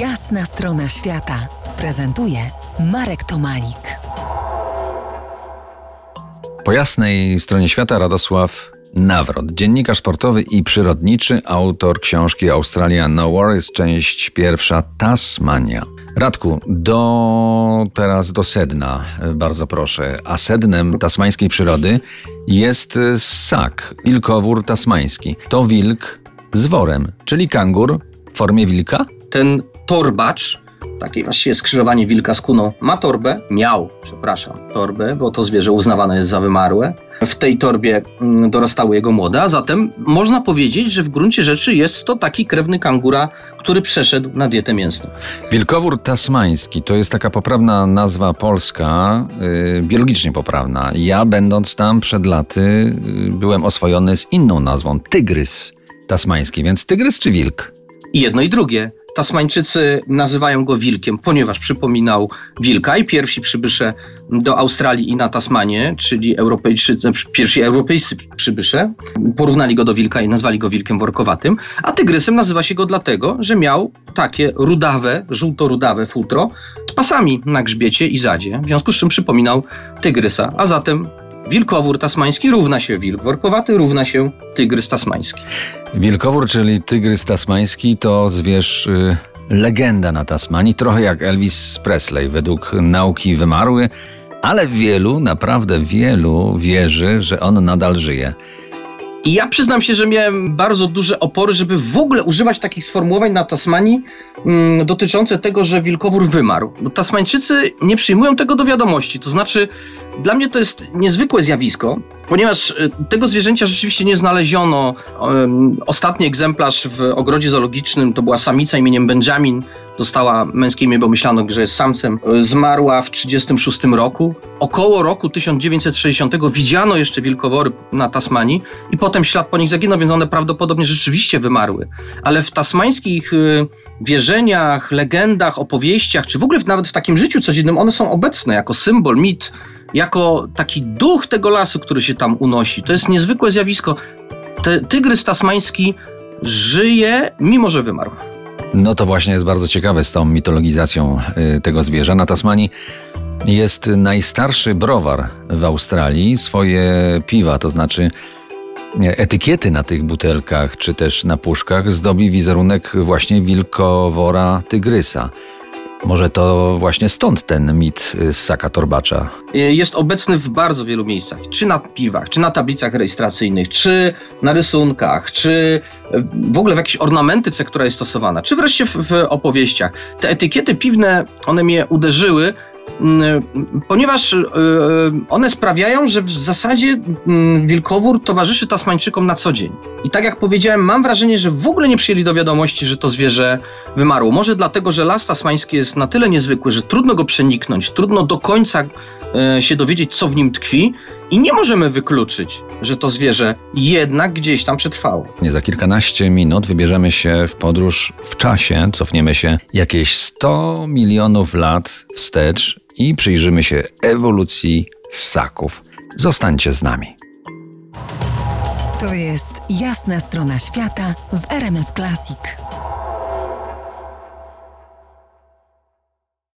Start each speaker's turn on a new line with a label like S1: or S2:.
S1: Jasna strona świata prezentuje Marek Tomalik.
S2: Po jasnej stronie świata Radosław Nawrot, dziennikarz sportowy i przyrodniczy, autor książki Australia No Worries, część pierwsza Tasmania. Radku, do teraz do sedna, bardzo proszę. A sednem tasmańskiej przyrody jest ssak, wilkowór tasmański. To wilk z worem, czyli kangur w formie wilka?
S3: Ten torbacz takie właściwie skrzyżowanie wilka z kuną. Ma torbę, miał, przepraszam, torbę, bo to zwierzę uznawane jest za wymarłe. W tej torbie mm, dorastały jego młode, a zatem można powiedzieć, że w gruncie rzeczy jest to taki krewny kangura, który przeszedł na dietę mięsną.
S2: Wilkowór tasmański to jest taka poprawna nazwa polska, yy, biologicznie poprawna. Ja, będąc tam przed laty, yy, byłem oswojony z inną nazwą tygrys tasmański, więc tygrys czy wilk?
S3: I jedno i drugie. Tasmańczycy nazywają go wilkiem, ponieważ przypominał wilka. I pierwsi przybysze do Australii i na Tasmanię, czyli Europejczycy, pierwsi europejscy przybysze, porównali go do wilka i nazwali go wilkiem workowatym, a tygrysem nazywa się go dlatego, że miał takie rudawe, żółto-rudawe futro z pasami na grzbiecie i zadzie, w związku z czym przypominał tygrysa, a zatem Wilkowór tasmański równa się wilk workowaty, równa się tygrys tasmański.
S2: Wilkowór, czyli tygrys tasmański, to zwierz y, legenda na Tasmanii, trochę jak Elvis Presley, według nauki wymarły, ale wielu, naprawdę wielu wierzy, że on nadal żyje.
S3: I ja przyznam się, że miałem bardzo duże opory, żeby w ogóle używać takich sformułowań na Tasmanii mm, dotyczące tego, że wilkowór wymarł. Bo Tasmańczycy nie przyjmują tego do wiadomości. To znaczy, dla mnie to jest niezwykłe zjawisko, ponieważ y, tego zwierzęcia rzeczywiście nie znaleziono. Ostatni egzemplarz w ogrodzie zoologicznym to była samica imieniem Benjamin. Dostała męskie imię, bo myślano, że jest samcem. Zmarła w 1936 roku. Około roku 1960 widziano jeszcze wilkowory na Tasmanii i potem ślad po nich zaginął, więc one prawdopodobnie rzeczywiście wymarły. Ale w tasmańskich y, wierzeniach, legendach, opowieściach, czy w ogóle nawet w takim życiu codziennym, one są obecne jako symbol, mit, jako taki duch tego lasu, który się tam unosi. To jest niezwykłe zjawisko. Ty, tygrys tasmański żyje, mimo że wymarł.
S2: No to właśnie jest bardzo ciekawe z tą mitologizacją y, tego zwierza. Na Tasmanii jest najstarszy browar w Australii. Swoje piwa, to znaczy etykiety na tych butelkach czy też na puszkach zdobi wizerunek właśnie wilkowora tygrysa. Może to właśnie stąd ten mit z Saka Torbacza.
S3: Jest obecny w bardzo wielu miejscach, czy na piwach, czy na tablicach rejestracyjnych, czy na rysunkach, czy w ogóle w jakiejś ornamentyce, która jest stosowana, czy wreszcie w, w opowieściach. Te etykiety piwne, one mnie uderzyły, ponieważ y, y, one sprawiają, że w zasadzie mm, wilkowór towarzyszy Tasmańczykom na co dzień. I tak jak powiedziałem, mam wrażenie, że w ogóle nie przyjęli do wiadomości, że to zwierzę wymarło. Może dlatego, że las tasmański jest na tyle niezwykły, że trudno go przeniknąć, trudno do końca się dowiedzieć, co w nim tkwi, i nie możemy wykluczyć, że to zwierzę jednak gdzieś tam przetrwało.
S2: Nie za kilkanaście minut wybierzemy się w podróż w czasie, cofniemy się jakieś 100 milionów lat wstecz i przyjrzymy się ewolucji ssaków. Zostańcie z nami.
S1: To jest jasna strona świata w RMS Classic.